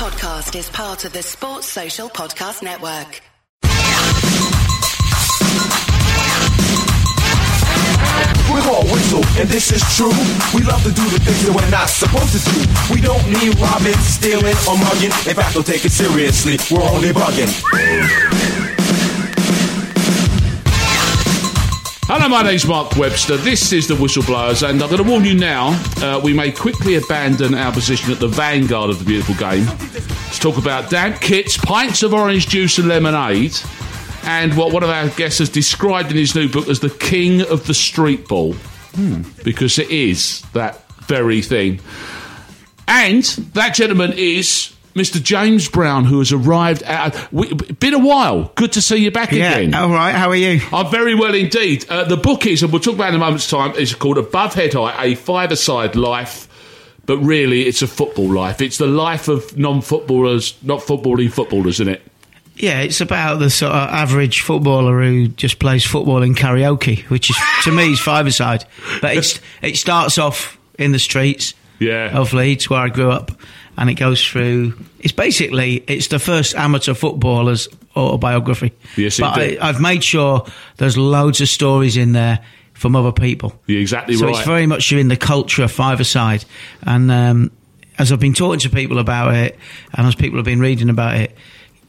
podcast is part of the Sports Social Podcast Network. We're all whistle, and this is true. We love to do the things that we're not supposed to do. We don't need robbing, stealing, or mugging. In fact, don't take it seriously. We're only bugging. Hello, my name's Mark Webster. This is the Whistleblowers, and I'm going to warn you now. Uh, we may quickly abandon our position at the vanguard of the beautiful game to talk about damp kits, pints of orange juice and lemonade, and what one of our guests has described in his new book as the king of the street ball, because it is that very thing. And that gentleman is Mr. James Brown, who has arrived. At, we, been a while. Good to see you back again. All right. How are you? I'm very well indeed. Uh, the book is, and we'll talk about it in a moment's time, is called Above Head Height, a five-a-side life. But really, it's a football life. It's the life of non-footballers, not footballing footballers, isn't it? Yeah, it's about the sort of average footballer who just plays football in karaoke, which is to me is five-a-side. But it's it starts off in the streets Yeah. of Leeds, where I grew up, and it goes through. It's basically it's the first amateur footballer's autobiography. Yes, but I, I've made sure there's loads of stories in there from other people. You're exactly so right. it's very much in the culture of five-a-side. And um, as I've been talking to people about it, and as people have been reading about it,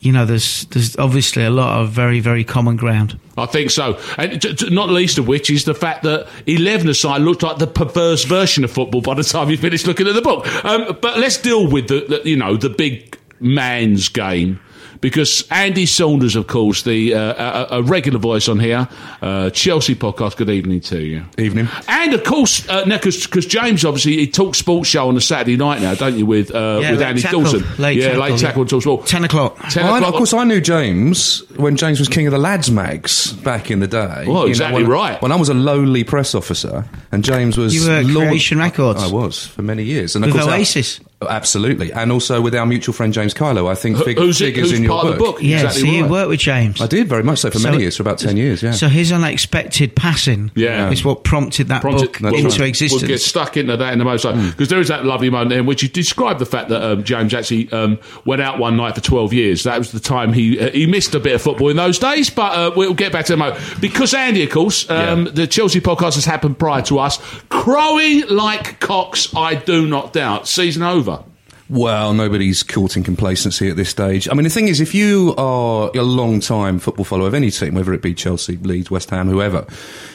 you know, there's there's obviously a lot of very very common ground. I think so. And t- t- not least of which is the fact that 11 aside looked like the perverse version of football by the time you finished looking at the book. Um, but let's deal with the, the, you know, the big man's game. Because Andy Saunders, of course, the uh, a, a regular voice on here, uh, Chelsea podcast. Good evening to you. Evening. And of course, uh, because James obviously he talks sports show on a Saturday night now, don't you? With uh, Yeah, with late Andy tackle. Dawson, Late yeah, tackle, late yeah. tackle and talk sport. Ten o'clock. Ten I, o'clock. of course, I knew James when James was king of the lads mags back in the day. Well, You know, exactly when- right. When I was a lowly press officer, and James was You were at law- Creation Records. I was for many years, and With of course, our- Oasis. absolutely, and also with our mutual friend James Kylo. I think fig- who's figures who's in your part of the book? Yeah, exactly so you worked with James. I did very much so for So- many years, for about ten years. Yeah. So his unexpected passing Yeah. is what prompted that prompted book That's into right. existence. We'll get stuck into that in a moment Hmm. because there is that lovely moment in which you describe the fact that um, James actually um, went out one night for 12 years. That was the time he uh, he missed a bit of football in those days, but uh, we'll get back to him. Because Andy, of course, um, Yeah. the Chelsea podcast has happened prior to us. Crowing like cocks, I do not doubt. Season over. Well, nobody's caught in complacency at this stage. I mean, the thing is, if you are a long time football follower of any team, whether it be Chelsea, Leeds, West Ham, whoever,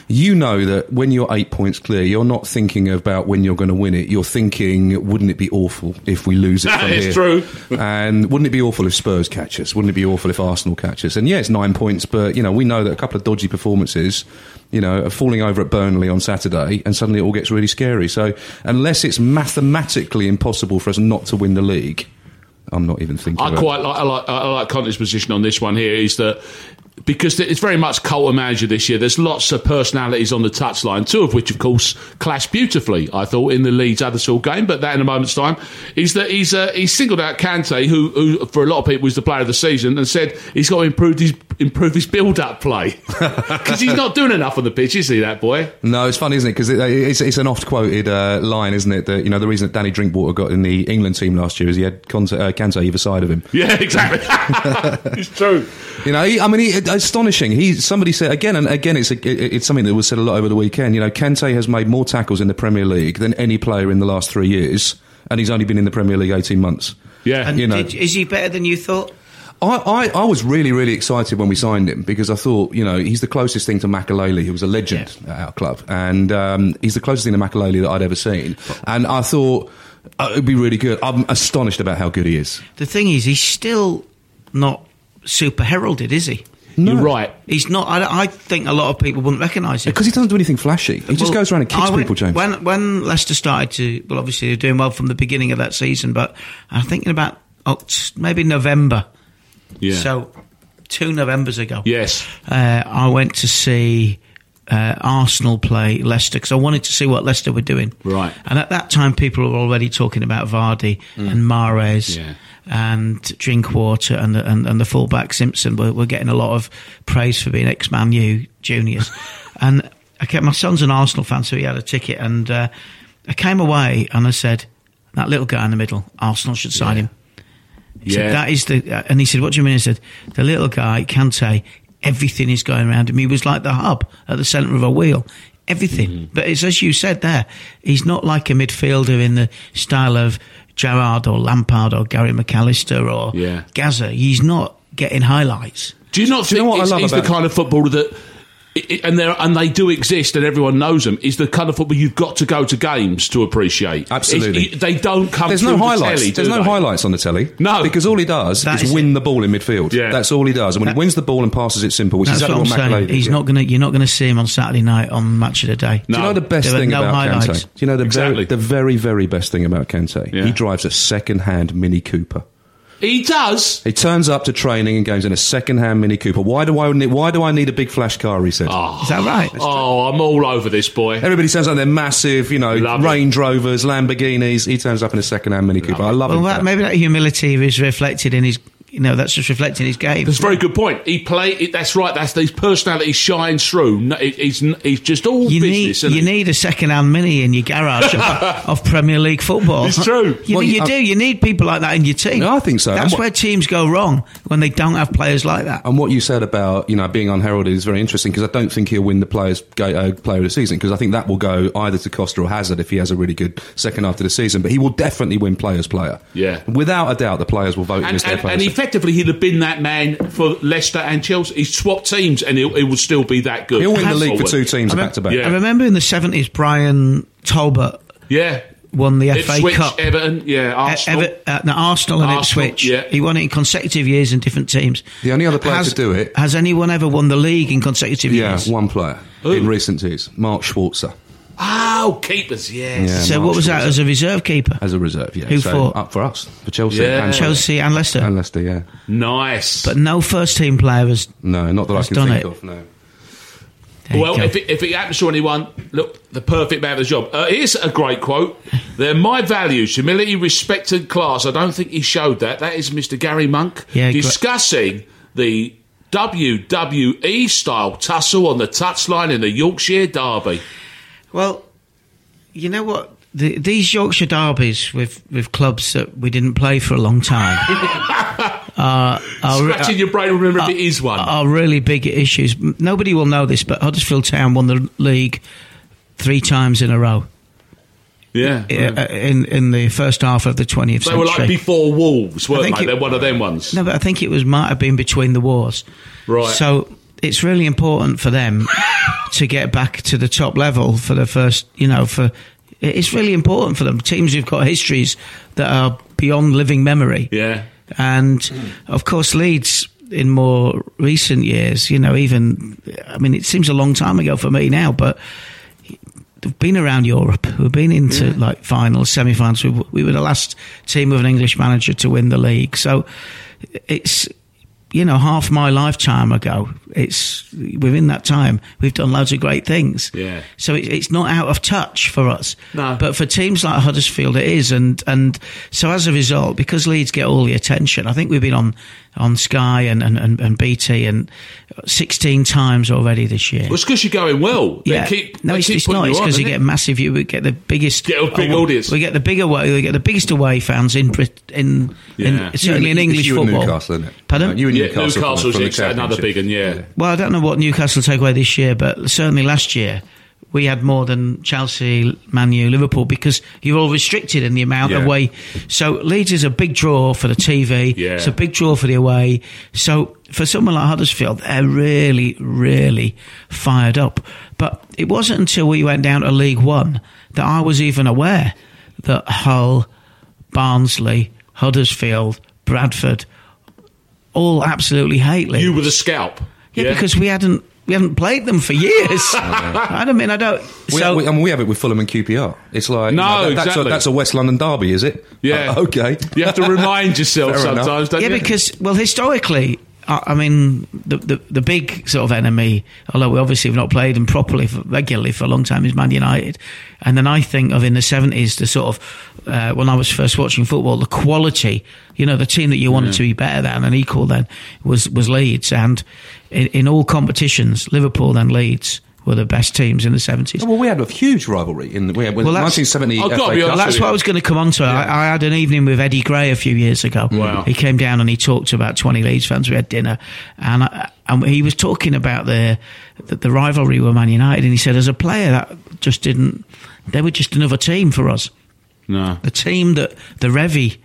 you know that when you're eight points clear, you're not thinking about when you're going to win it. You're thinking, wouldn't it be awful if we lose it from It's here? true. And wouldn't it be awful if Spurs catch us? Wouldn't it be awful if Arsenal catch us? And yeah, it's nine points, but, you know, we know that a couple of dodgy performances, you know, falling over at Burnley on Saturday, and suddenly it all gets really scary. So unless it's mathematically impossible for us not to win the league, I'm not even thinking I about quite like I like I like Conte's position on this one here is that because it's very much cult of manager this year. There's lots of personalities on the touchline, two of which, of course, clash beautifully. I thought in the Leeds Huddersfield game, but that in a moment's time is that he's uh, he's singled out Kante, who, who for a lot of people was the player of the season, and said he's got to improve his improve his build up play because he's not doing enough on the pitch, is he? That boy. No, it's funny, isn't it? Because it, it's, it's an oft-quoted uh, line, isn't it? That you know the reason that Danny Drinkwater got in the England team last year is he had Conte, uh, Kante either side of him. Yeah, exactly. it's true. You know, he, I mean, he, astonishing. He somebody said again and again. It's a, it, it's something that was said a lot over the weekend. You know, Kante has made more tackles in the Premier League than any player in the last three years, and he's only been in the Premier League eighteen months. Yeah. and you know. did, is he better than you thought? I, I, I was really, really excited when we signed him because I thought, you know, he's the closest thing to Makelele, who was a legend at our club. And um, he's the closest thing to Makelele that I'd ever seen. And I thought uh, it'd be really good. I'm astonished about how good he is. The thing is, he's still not super heralded, is he? You're right. He's not. I, I think a lot of people wouldn't recognise him. Because he doesn't do anything flashy. He just goes around and kicks went- people, James. When when Leicester started to, well, obviously they're doing well from the beginning of that season, but I'm thinking about Oct- maybe November. Yeah. So two Novembers ago, yes. uh, I went to see uh, Arsenal play Leicester because I wanted to see what Leicester were doing. Right. And at that time, people were already talking about Vardy and Mahrez Yeah. And Drinkwater and the, and, and the fullback Simpson were, were getting a lot of praise for being ex-Man U juniors. and I kept, my son's an Arsenal fan, so he had a ticket. And uh, I came away and I said, that little guy in the middle, Arsenal should sign him. He said, Yeah. that is the, uh, and he said, what do you mean? I said, the little guy, Kante, everything is going around him. He was like the hub at the centre of a wheel. Everything. Mm-hmm. But it's as you said there, he's not like a midfielder in the style of Gerrard or Lampard or Gary McAllister or Yeah. Gaza. He's not getting highlights. Do you not Do you think know what I he's, love he's the kind of footballer that, i- i- and they and they do exist and everyone knows them? Is the kind of football you've got to go to games to appreciate? Absolutely. It's- they don't come. There's through no the highlights. telly, There's no they? highlights on the telly. No. because all he does That is, is win it. the ball in midfield. Yeah. That's all he does. And when he wins the ball and passes it simple, which That's is what exactly I'm what, saying. Did, He's yeah. not going to. You're not going to see him on Saturday night on Match of the Day. No. Do you know the best There thing no about highlights. Kante? Do you know the Exactly. very, the very, very best thing about Kante? Yeah. He drives a second-hand Mini Cooper. He does. He turns up to training and goes in a second-hand Mini Cooper. Why do I need? Why do I need a big flash car? He said. Ah. Is that right? Oh, I'm all over this boy. Everybody sounds like they're massive, you know, Love it. Range Rovers, Lamborghinis. He turns up in a second-hand Mini Cooper. I love Well, him. that, that. maybe that humility is reflected in his. You know, that's just reflecting his game. That's a very good point. He play. It, that's right. That's his personality shines through. No, it- He's he's just all You need business. isn't you he? need a second-hand mini in your garage of, of Premier League football. It's true. You, Well, you you- do. You need people like that in your team. No, I think so. That's what- where teams go wrong when they don't have players like that. And what you said about you know being unheralded is very interesting because I don't think he'll win the players go, uh, player of the season because I think that will go either to Costa or Hazard if he has a really good second half of the season. But he will definitely win players player. Yeah. without a doubt, the players will vote him And, as their and, player. And effectively, he'd have been that man for Leicester and Chelsea. He swapped teams, and it would still be that good. He'll win the Has- league for two teams I back to back. I remember in the seventies, Brian Talbot Yeah, won the FA Ipswich, Cup. Everton, yeah, Arsenal. Ever- uh, no, Arsenal and Arsenal, Ipswich. yeah. He won it in consecutive years in different teams. The only other player has, to do it- Has anyone ever won the league in consecutive Yeah, years? one player Who? in recent years, Mark Schwarzer Oh, keepers, yes. Yeah. So Mark what was that Schwarzer. as a reserve keeper? as a reserve. Yeah, Who so for? up for us for Chelsea Yeah. and Chelsea and Leicester. and Leicester. Yeah, Nice. but no first team player has. no, not that I Has can think it. of. No. there well, go. if it, if it happens to anyone, look, the perfect man for the job. Uh, here's a great quote. They're my values humility, respect, and class. I don't think he showed that. That is Mr. Gary Monk Yeah, gr- discussing the WWE style tussle on the touchline in the Yorkshire Derby. Well, you know what? The, these Yorkshire derbies with, with clubs that we didn't play for a long time are, are, Scratching your brain, remember Uh, if it is one. are really big issues. Nobody will know this, but Huddersfield Town won the league three times in a row yeah. uh, in in the first half of the 20th century, They were like before Wolves, weren't they? it- They're one of them ones. No, but I think it was might have been between the wars. Right. So it's really important for them to get back to the top level for the first, you know, for it's really important for them. Teams who've got histories that are beyond living memory. Yeah. And of course, Leeds in more recent years, you know, even, I mean, it seems a long time ago for me now, but they've been around Europe. We've been into like finals, semi finals. We, we were the last team with an English manager to win the league. So it's, you know, half my lifetime ago. It's within that time we've done loads of great things. Yeah. So it, it's not out of touch for us. No. But for teams like Huddersfield, it is, and and so as a result, because Leeds get all the attention, I think we've been on on Sky and and, and, and BT and sixteen times already this year. Well, it's because you're going well. They Yeah, keep, no, they it's, keep it's not. It's because you isn't get massive. You get the biggest, Get a big awa- audience. We get the bigger away. We get the biggest away fans in Brit in, Yeah. in certainly in You and- English you and football. Newcastle, isn't it? Pardon? You and Yeah, Newcastle from the- Newcastle's from the another big one, yeah. Well, I don't know what Newcastle take away this year, but certainly last year we had more than Chelsea, Man U, Liverpool because you're all restricted in the amount Yeah. of way. So Leeds is a big draw for the TV. Yeah. It's a big draw for the away. So for someone like Huddersfield, they're really, really fired up. But it wasn't until we went down to League One that I was even aware that Hull, Barnsley, Huddersfield, Bradford all absolutely hate Leeds. You were the scalp. Yeah, because we hadn't we haven't played them for years. I don't mean I don't. We, so we, I mean, we have it with Fulham and QPR. It's like you No, know, that- that's, exactly. a, that's a West London derby, is it? Yeah. Uh, okay. you have to remind yourself Fair enough. sometimes, don't yeah, you? because well, historically, I, I mean the, the the big sort of enemy, although we obviously have not played them properly for, regularly for a long time, is Man United. And then I think of in the seventies, the sort of uh, when I was first watching football, the quality, you know, the team that you wanted to be better than and equal then was was Leeds, and in, in all competitions, Liverpool and Leeds were the best teams in the seventies. Well, we had a huge rivalry in the, we had, Well, that's- 1970 I've got to FA be Cup. honest That's what. I was going to come on to. I, I had an evening with Eddie Gray a few years ago. Wow. He came down and he talked to about 20 Leeds fans. We had dinner. And, I, and he was talking about the, the, the rivalry with Man United. And he said, as a player, that just didn't, they were just another team for us. No. The team that the Revie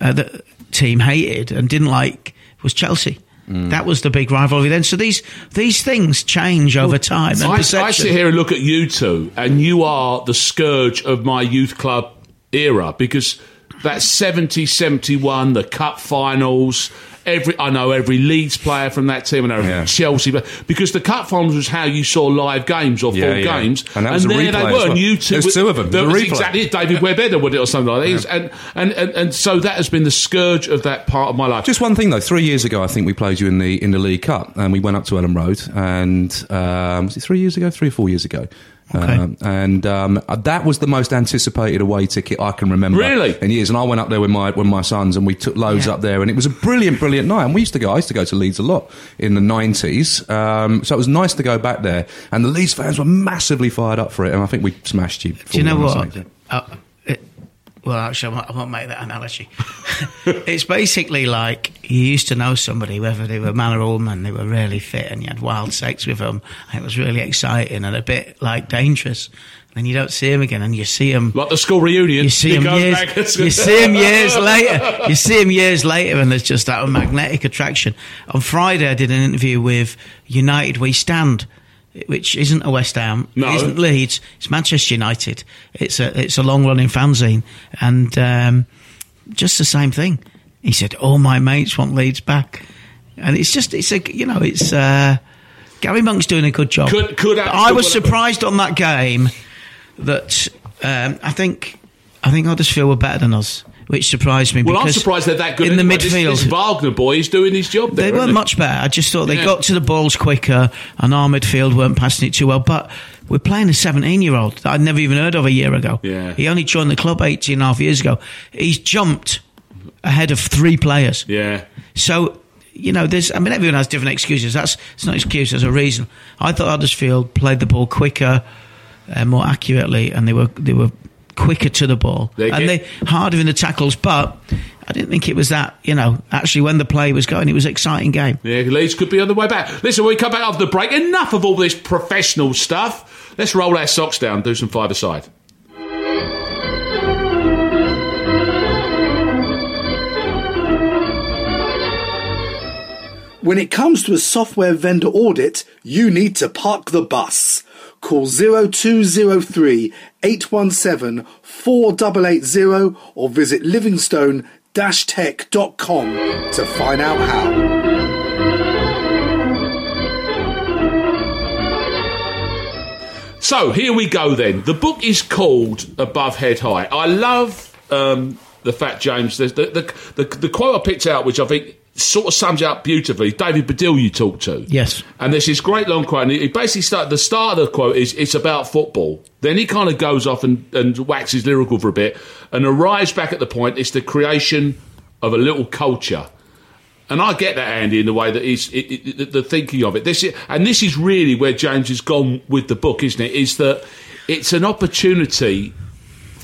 uh, the team hated and didn't like was Chelsea. Mm. That was the big rivalry then. So these these things change over time. And I, I sit here and look at you two, and you are the scourge of my youth club era because that 70 71, the cup finals. Every I know every Leeds player from that team, and every Yeah. Chelsea, but because the cup finals was how you saw live games or full yeah. games, And that was a there replay they were. well. And you two, There's two of them. There was was replay. exactly it. David Webb Eder would it or something like that. And, and and and so that has been the scourge of that part of my life. Just one thing though. Three years ago, I think we played you in the in the League Cup, and we went up to Elland Road. And um, was it three years ago? Three or four years ago. Okay. Um, and um, that was the most anticipated away ticket I can remember Really? in years. And I went up there with my with my sons, and we took loads Yeah. up there, and it was a brilliant, brilliant night. And we used to go. I used to go to Leeds a lot in the nineties, um, so it was nice to go back there. And the Leeds fans were massively fired up for it, and I think we smashed you. Do you know what? Uh, well, actually, I won't, I won't make that analogy. it's basically like you used to know somebody, whether they were man or woman, they were really fit, and you had wild sex with them, and it was really exciting and a bit like dangerous. And you don't see them again, and you see them. like the school reunion, You see them years. You see him years later. You see them years later, and there's just that magnetic attraction. On Friday, I did an interview with United We Stand, which isn't a West Ham, No. it isn't Leeds, it's Manchester United. It's a it's a long running fanzine, and um, just the same thing. He said, "All my mates want Leeds back," and it's just it's a you know it's. Uh, Gary Monk's doing a good job. Could- could I was surprised on that game that um, I think I think Huddersfield were better than us, which surprised me. Well, I'm surprised they're that good in the anyway. This- midfield. This, Wagner boy is doing his job. There, they weren't much better. I just thought they Yeah. got to the balls quicker, and our midfield weren't passing it too well. But we're playing a 17 year old that I'd never even heard of a year ago. Yeah. He only joined the club 18 and a half years ago. He's jumped ahead of three players. Yeah. So, you know, there's, I mean, everyone has different excuses. That's, it's not an excuse, there's a reason. I thought Huddersfield played the ball quicker, uh, more accurately, and they were, they were quicker to the ball. They and get- they harder in the tackles, but I didn't think it was that, you know, actually when the play was going, it was an exciting game. Yeah, Leeds could be on the way back. Listen, we come back after the break. Enough of all this professional stuff. Let's roll our socks down, do some five aside. When it comes to a software vendor audit, you need to park the bus. Call 0203 817 4880 or visit livingstone-tech.com to find out how. So here we go then. The book is called Above Head Height. I love um, the fact, James, the, the, the, the, the quote I picked out, which I think sort of sums it up beautifully. David Baddiel, you talked to. Yes. And there's this great long quote, and he basically started, the start of the quote is, it's about football. Then he kind of goes off and, and waxes lyrical for a bit, and arrives back at the point, it's the creation of a little culture. And I get that, Andy, in the way that he's it, it, the- the thinking of it. This is, and this is really where James has gone with the book, isn't it? Is that it's an opportunity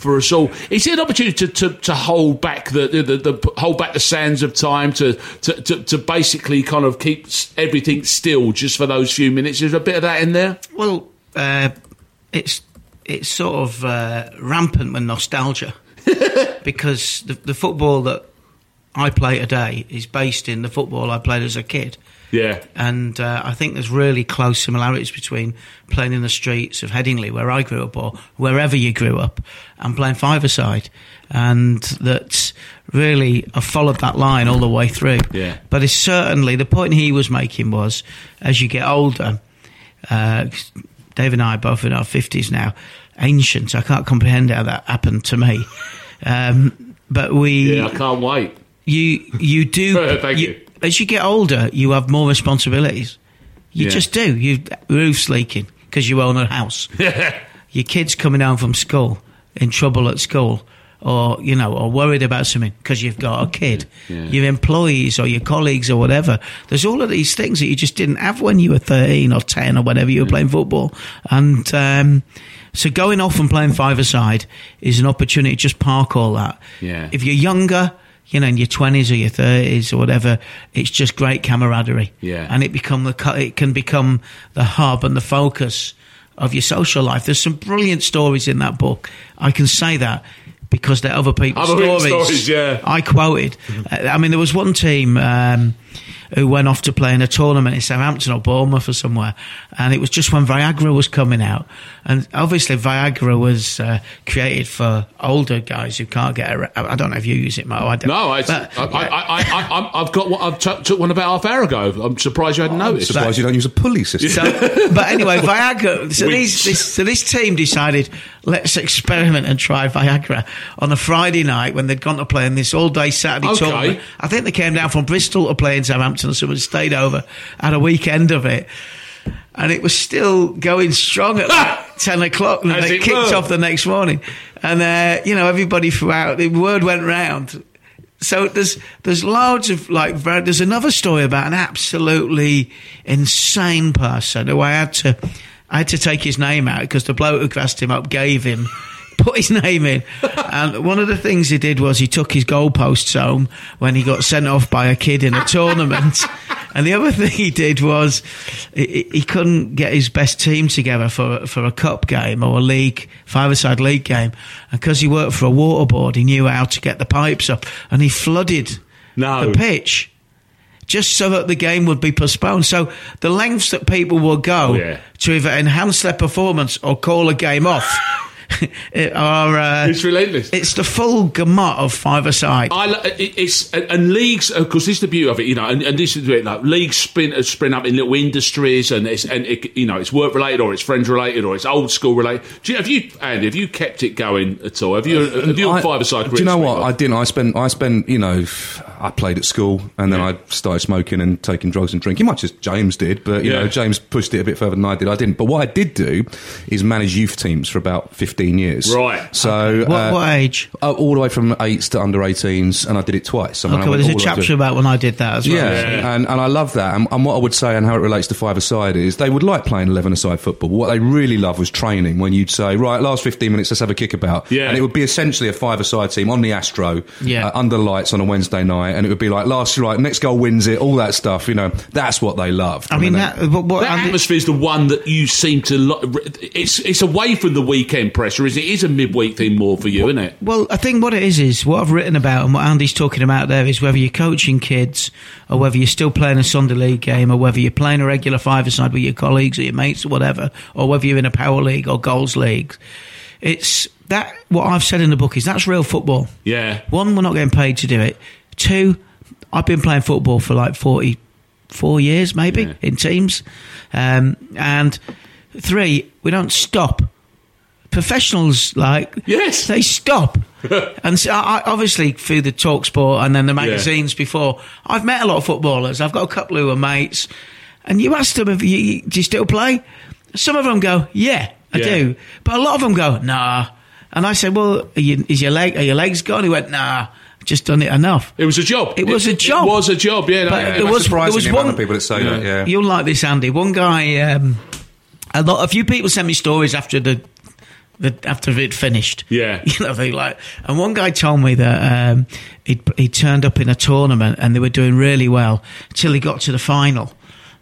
for us all. It's an opportunity to, to, to hold back the, the, the, the hold back the sands of time to, to, to, to basically kind of keep everything still just for those few minutes. There's a bit of that in there. Well, uh, it's it's sort of uh, rampant with nostalgia because the, the football that I play today is based in the football I played as a kid. Yeah. And uh, I think there's really close similarities between playing in the streets of Headingley, where I grew up, or wherever you grew up, and playing five-a-side. And that really, I followed that line all the way through. Yeah. But it's certainly, the point he was making was, as you get older, uh, Dave and I are both in our 50s now, ancient. I can't comprehend how that happened to me. Um, but we Yeah, I can't wait. you you do Thank you. As you get older you have more responsibilities you Yeah. just do you roofs leaking because you own a house your kids coming home from school in trouble at school or you know, or worried about something because you've got a kid, Yeah. your employees or your colleagues or whatever. There's all of these things that you just didn't have when you were 13 or 10 or whenever you were playing football, and um, so going off and playing five aside is an opportunity to just park all that. Yeah. If you're younger. You know, in your twenties or your thirties or whatever, it's just great camaraderie. Yeah. and it become the it can become the hub and the focus of your social life. There's some brilliant stories in that book. I can say that because they're other people's Other stories. stories, yeah. I quoted. Uh, I mean, there was one team um, who went off to play in a tournament in Southampton or Bournemouth or somewhere, and it was just when Viagra was coming out, and obviously Viagra was uh, created for older guys who can't get. A, I don't know if you use it, Mo. I don't. No, I, But- I, I, I, I, I've got one. I've t- took one about half hour ago. I'm surprised you hadn't noticed. Surprised you don't use a pulley system. So, but anyway, Viagra. So, these, this, so this team decided, let's experiment and try Viagra on a Friday night when they'd gone to play in this all day Saturday Okay. tournament. I think they came down from Bristol to play in Southampton, so we stayed over, had a weekend of it. And it was still going strong at like 10 o'clock, and As it kicked were. off the next morning. And, uh, you know, everybody throughout, the word went round. So there's there's loads of like there's another story about an absolutely insane person who I had to I had to take his name out because the bloke who grassed him up gave him put his name in. And one of the things he did was he took his goalposts home when he got sent off by a kid in a tournament. And the other thing he did was he, he couldn't get his best team together for for a cup game or a league five-a-side league game. And because he worked for a water board he knew how to get the pipes up. And he flooded No. the pitch just so that the game would be postponed. So the lengths that people will go Oh, yeah. to either enhance their performance or call a game off it are uh, It's relentless. it's the full gamut of five aside. I, it's and, and leagues because this is the beauty of it, you know, and, and this is it. Like leagues spin uh, spin up in little industries, and it's and it, you know it's work related, or it's friends related, or it's old school related. Do you, have you Andy? Have you kept it going at all? Have you? Have you I- on five aside? Do you know what? I didn't. I spent. I spent. You know, I played at school, and then Yeah. I started smoking and taking drugs and drinking, much as James did. But you Yeah. know, James pushed it a bit further than I did. I didn't. But what I did do is manage youth teams for about fifteen years. Right. So what, uh, what age? uh, all the way from eights to under 18s, and I did it twice. I mean, I Okay, well, there's a all the to- chapter about when I did that as well. yeah, And, and I love that. And, and what I would say, and how it relates to five aside, is they would like playing 11 aside football. What they really love was training when you'd say, right, last 15 minutes, let's have a kickabout. Yeah. And it would be essentially a five aside team on the Astro, Yeah. uh, under lights on a Wednesday night. And it would be like, last, right, next goal wins it, all that stuff. You know, that's what they loved. I mean, they- that, what, what, That Andy- atmosphere is the one that you seem to. Lo- it's it's away from the weekend pressure. Is it is a midweek thing more for you, isn't it? Well, I think what it is is what I've written about and what Andy's talking about there is whether you're coaching kids or whether you're still playing a Sunday league game or whether you're playing a regular five-a-side with your colleagues or your mates or whatever, or whether you're in a power league or goals league. It's that what I've said in the book is that's real football. Yeah. One, we're not getting paid to do it. Two, I've been playing football for like 44 years, maybe, Yeah. in teams. Um, and three, we don't stop. Professionals, like, Yes. they stop. and so I, I- obviously, through the talk sport and then the magazines before, I've met a lot of footballers. I've got a couple who are mates. And you ask them, if you, do you still play? Some of them go, yeah, I Yeah. do. But a lot of them go, nah. And I said, well, are, you, is your leg, are your legs gone? He went, nah, just done it enough. It was a job. It was a job. It was a job. Yeah. no, yeah. there was- surprising there was the amount one- of people that say that, yeah. You'll like this, Andy. One guy, um, a lot, a few people sent me stories after the, the after it finished. Yeah. you know, they like, and one guy told me that um, he he turned up in a tournament and they were doing really well till he got to the final,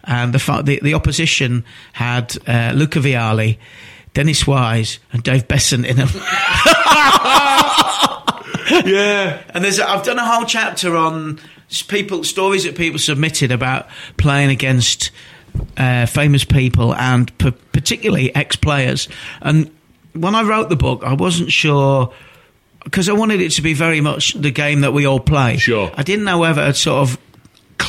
and the fi- the, the opposition had uh, Luca Vialli. Dennis Wise and Dave Beasant in them. yeah. And there's, I've done a whole chapter on people stories that people submitted about playing against uh, famous people and p- particularly ex-players. And when I wrote the book, I wasn't sure because I wanted it to be very much the game that we all play. Sure. I didn't know whether it sort of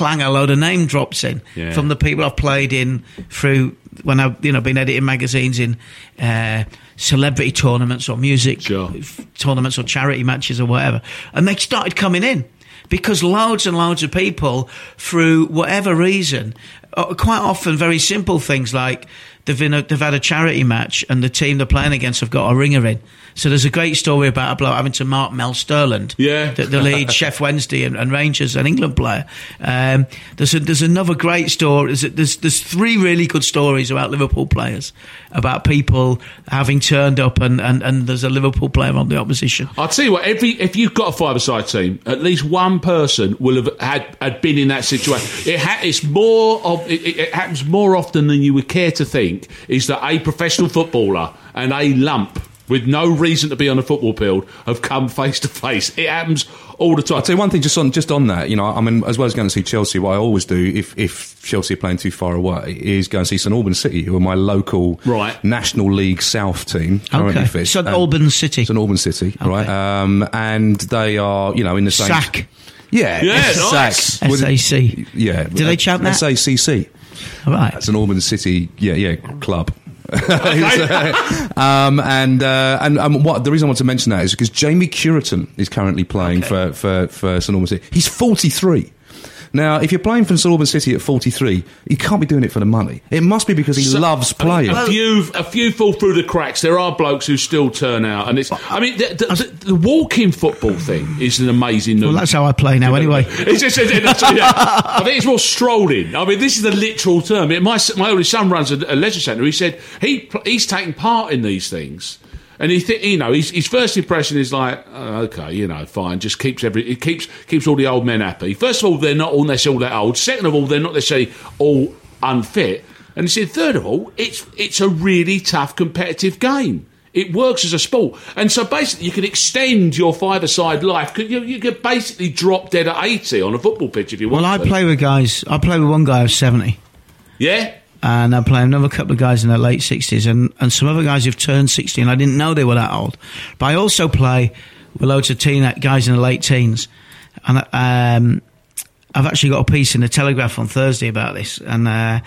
clang a load of name drops in Yeah. from the people I've played in through when I've you know been editing magazines in uh, celebrity tournaments or music Sure. tournaments or charity matches or whatever, and they started coming in because loads and loads of people, through whatever reason, uh, quite often very simple things like they've a, they've had a charity match, and the team they're playing against have got a ringer in. So there's a great story about a bloke having to mark Mel Sterland, Yeah. the, the lead Chef Wednesday and, and Rangers and England player. Um, there's a, there's another great story. There's, there's there's three really good stories about Liverpool players, about people having turned up, and, and, and there's a Liverpool player on the opposition. I'll tell you what. Every if you've got a five-a-side team, at least one person will have had, had been in that situation. It ha- it's more of it, it happens more often than you would care to think. Is that a professional footballer and a lump with no reason to be on a football field have come face to face? It happens all the time. I'll tell you one thing, just on just on that, you know, I mean, as well as going to see Chelsea, what I always do if, if Chelsea are playing too far away is go and see St Albans City, who are my local Right. National League South team. currently Okay, fit. St And- Albans City. St Albans City, right? Um, and they are, you know, in the same. Sack. Yeah, Yeah, nice. Would- SAC. Yeah. Do they chant that? SACC. Right. It's an Auburn City, yeah, yeah, club. um, and uh, and um, what the reason I want to mention that is because Jamie Cureton is currently playing for, for for St Albans City. He's forty three. Now, if you're playing for St Albans City at 43, you can't be doing it for the money. It must be because he So- loves playing. A few, a few fall through the cracks. There are blokes who still turn out, and it's. I mean, the, the, the, the walking football thing is an amazing. Well, that's how I play now, anyway. It's just, it's- yeah. I think it's more strolling. I mean, this is the literal term. My my oldest son runs a, a leisure centre. He said he he's taking part in these things. And he, th- you know, his, his first impression is like, oh, okay, you know, fine, just keeps every, it keeps keeps all the old men happy. First of all, they're not all necessarily that old. Second of all, they're not necessarily all unfit. And he said, third of all, it's it's a really tough competitive game. It works as a sport, and so basically, you can extend your five-a-side life. Could you, you could basically drop dead at eighty on a football pitch if you want. Well, I to. play with guys. I play with one guy who's seventy, Yeah, and I play another couple of guys in their late sixties, and, and some other guys who've turned sixty, and I didn't know they were that old. But I also play with loads of teen guys in the late teens, and um, I've actually got a piece in the Telegraph on Thursday about this, and uh,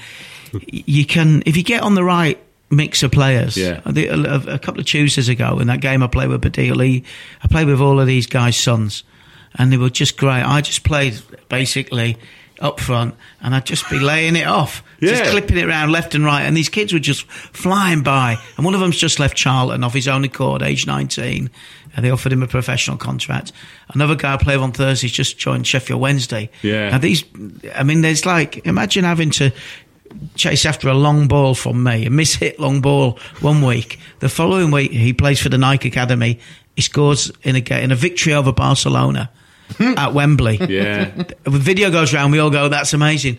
you can if you get on the right mix of players. Yeah. A, a couple of Tuesdays ago in that game I played with Badil Lee, I played with all of these guys' sons, and they were just great. I just played basically up front, and I'd just be laying it off, just clipping it around left and right, and these kids were just flying by. And one of them's just left Charlton off his own accord, age 19. And they offered him a professional contract. Another guy I played on Thursdays just joined Sheffield Wednesday. Yeah. Now these, I mean, there's like, imagine having to chase after a long ball from me, a mishit long ball one week. The following week, he plays for the Nike Academy. He scores in a in a victory over Barcelona Hmm. at Wembley. yeah. The video goes round, we all go, that's amazing.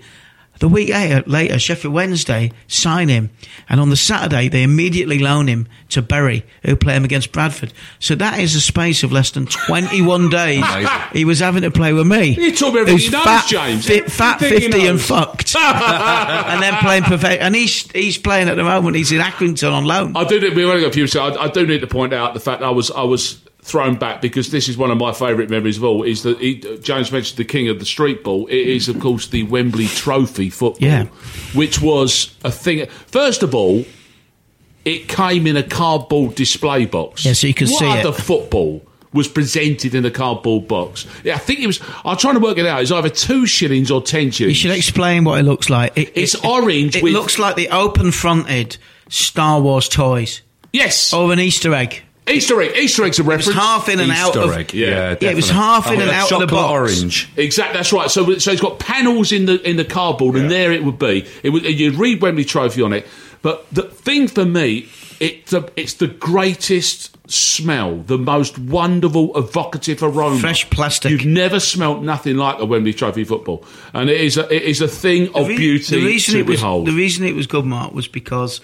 The week later, later, Sheffield Wednesday sign him, and on the Saturday they immediately loan him to Bury, who play him against Bradford. So that is a space of less than twenty-one days. he was having to play with me. You told me everything he knows, fat, James. fi- fat, fifty, and fucked, and then playing perfect. And he's he's playing at the moment. He's in Accrington on loan. I do. Need, we've only got a few. So I, I do need to point out the fact I was I was thrown back because this is one of my favourite memories of all. Is that he, James mentioned the king of the street ball? It is of course the Wembley Trophy football, Yeah. which was a thing. First of all, it came in a cardboard display box. Yeah, so you could what see it. other football was presented in a cardboard box. Yeah, I think it was. I'm trying to work it out. It's either two shillings or ten shillings. You should explain what it looks like. It- It's it- orange It with- looks like the open-fronted Star Wars toys yes, or an Easter egg. Easter egg. Easter eggs a reference. It was half in and out Easter of. egg. yeah. Yeah, Yeah, Yeah, it was definitely. half in oh, and out of the box. orange. Exactly, that's right. So, so it's got panels in the in the cardboard, and there it would be. It would you'd read Wembley Trophy on it. But the thing for me, it's the, it's the greatest smell, the most wonderful, evocative aroma. Fresh plastic. You've never smelt nothing like a Wembley Trophy football, and it is a, it is a thing of re- beauty the reason to it was, behold. The reason it was good, Mark, was because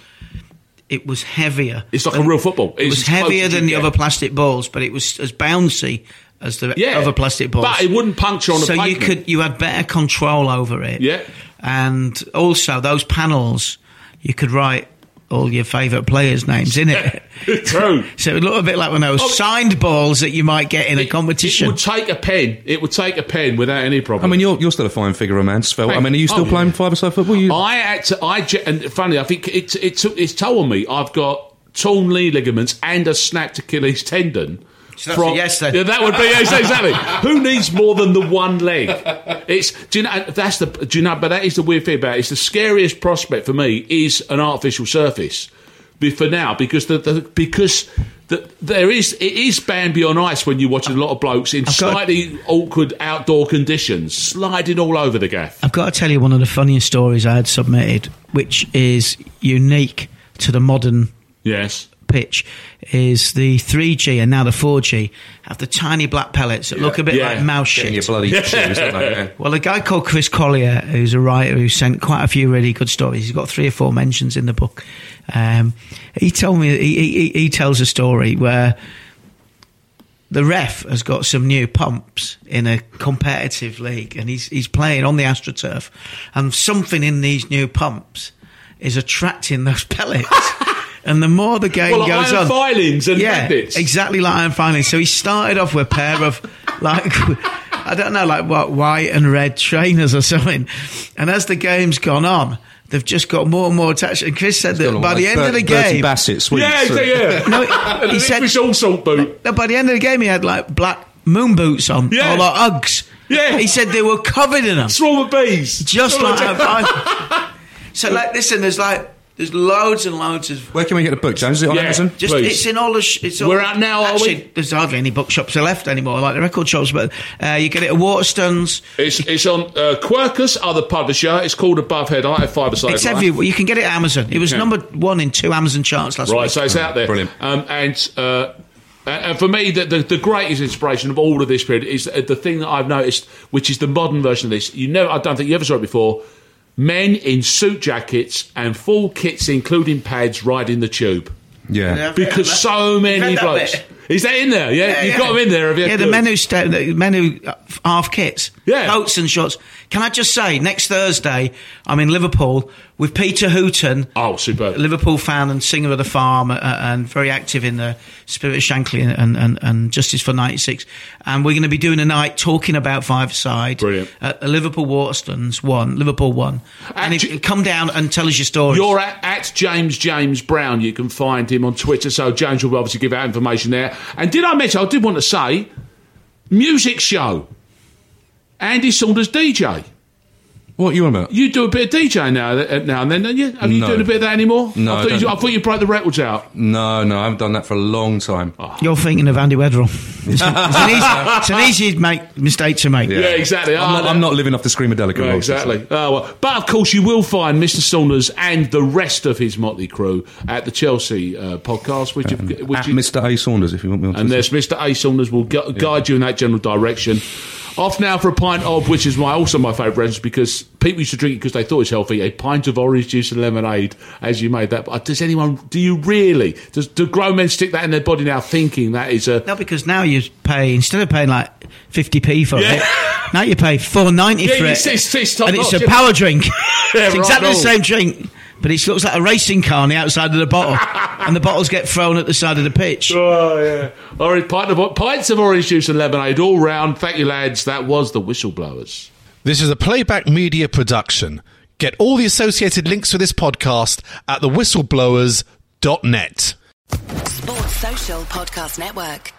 it was heavier. It's like a real football. It was heavier than the other plastic balls, but it was as bouncy as the Yeah. other plastic balls. But it wouldn't puncture on the so you could you had better control over it. Yeah. and also those panels, you could write all your favourite players' names in it. True. So it looked a bit like one of those Oh, signed balls that you might get in a competition. It would take a pen. It would take a pen without any problem. I mean, you're, you're still a fine figure of man, Svelte. I mean, are you still oh, playing yeah. five-a-side football? You, I had to. I and funny, I think it, it took it's told on me. I've got torn knee ligaments and a snapped Achilles tendon So that's a yes then. Yeah, that would be yes, exactly. Who needs more than the one leg? It's do you know that's the do you know? But that is the weird thing about it. It's the scariest prospect for me is an artificial surface. Be- For now, because the, the because the, there is it is Bambi on ice when you watch a lot of blokes in got- slightly awkward outdoor conditions, sliding all over the gaff. I've got to tell you one of the funniest stories I had submitted, which is unique to the modern Yes. Pitch, is the 3G and now the 4G have the tiny black pellets that look a bit Yeah. like mouse Getting your shit. bloody shoes? Yeah. Well, a guy called Chris Collier, who's a writer who sent quite a few really good stories. He's got three or four mentions in the book. Um, he told me he, he, he tells a story where the ref has got some new pumps in a competitive league, and he's he's playing on the AstroTurf, and something in these new pumps is attracting those pellets. And the more the game Well, like goes iron on, filings and yeah, magnets. exactly like iron filings. So he started off with a pair of like I don't know, like what white and red trainers or something. And as the game's gone on, they've just got more and more attached. And Chris said that Got by like the end of the Bert- Bertie game, Bassett sweets. Yeah, So- yeah. no, And he said English all salt boot. no, by the end of the game he had like black moon boots on, Yeah. or like Uggs. Yeah. he said they were covered in them, Swarm of bees. just like. I- so like, listen, there's like there's loads and loads of Where can we get the book, James? Is it on Yeah. Amazon? Just Please. it's in all the. Sh- it's all, We're out now, are actually, we? There's hardly any bookshops left anymore, like the record shops. But uh, you get it at Waterstones. It's, it's on uh, Quercus, other publisher. It's called Above Head. I have five aside. It's everywhere. You can get it at Amazon. It was number one in two Amazon charts last week. Right, week. so it's out there. Brilliant. Um, and, uh, and and for me, the, the, the greatest inspiration of all of this period is uh, the thing that I've noticed, which is the modern version of this. You never, I don't think you ever saw it before. Men in suit jackets and full kits, including pads, riding the tube. Yeah. Yeah. Because so many read blokes. bit? Is that in there? Yeah, you've got them in there, have you? Yeah, the men who sta- the men who uh, half kits, Yeah. coats and shorts. Can I just say, next Thursday I'm in Liverpool with Peter Hooton, Oh, superb. Liverpool fan and singer of the farm, uh, and very active in the Spirit of Shankly and, and, and Justice for '96. And we're going to be doing a night talking about Five Side. Brilliant. At Liverpool Waterstones one, Liverpool one, and if, come down and tell us your story. You're at, at James James Brown. You can find him on Twitter. So James will obviously give out information there. And did I mention? I did want to say, music show. Andy Saunders DJ. What are you on about? You do a bit of DJ now, uh, now and then, don't you? Are you No. doing a bit of that anymore? No, I I thought, you, don't. I thought you broke the records out. No, no, I haven't done that for a long time. You're thinking of Andy Weatherall. It's, an- it's an easy, it's an easy make, mistake to make. Yeah, exactly. I'm, Ah, not, that- I'm not living off the Screamadelica. Right, royalties. exactly. Oh, well. But of course, you will find Mr. Saunders and the rest of his motley crew at the Chelsea uh, podcast, which, you've- which At you- Mr. A. Saunders, if you want me on and Twitter. there's Mr. A. Saunders will gu- guide you in that general direction. Off now for a pint of, which is my also my favourite beverage because people used to drink it because they thought it was healthy. A pint of orange juice and lemonade, as you made that. But does anyone? Do you really? Does do grown men stick that in their body now, thinking that is a? No, because now you pay instead of paying like fifty p for Yeah. it, now you pay four ninety Yeah, for it, it's- it's top and it's notch, a power drink. It's right exactly the same drink, but it looks like a racing car on the outside of the bottle, and the bottles get thrown at the side of the pitch. Oh yeah, orange pint of pints of orange juice and lemonade all round. Thank you, lads. That was the whistleblowers. This is a playback media production. Get all the associated links for this podcast at thewhistleblowers.net. Sports Social Podcast Network.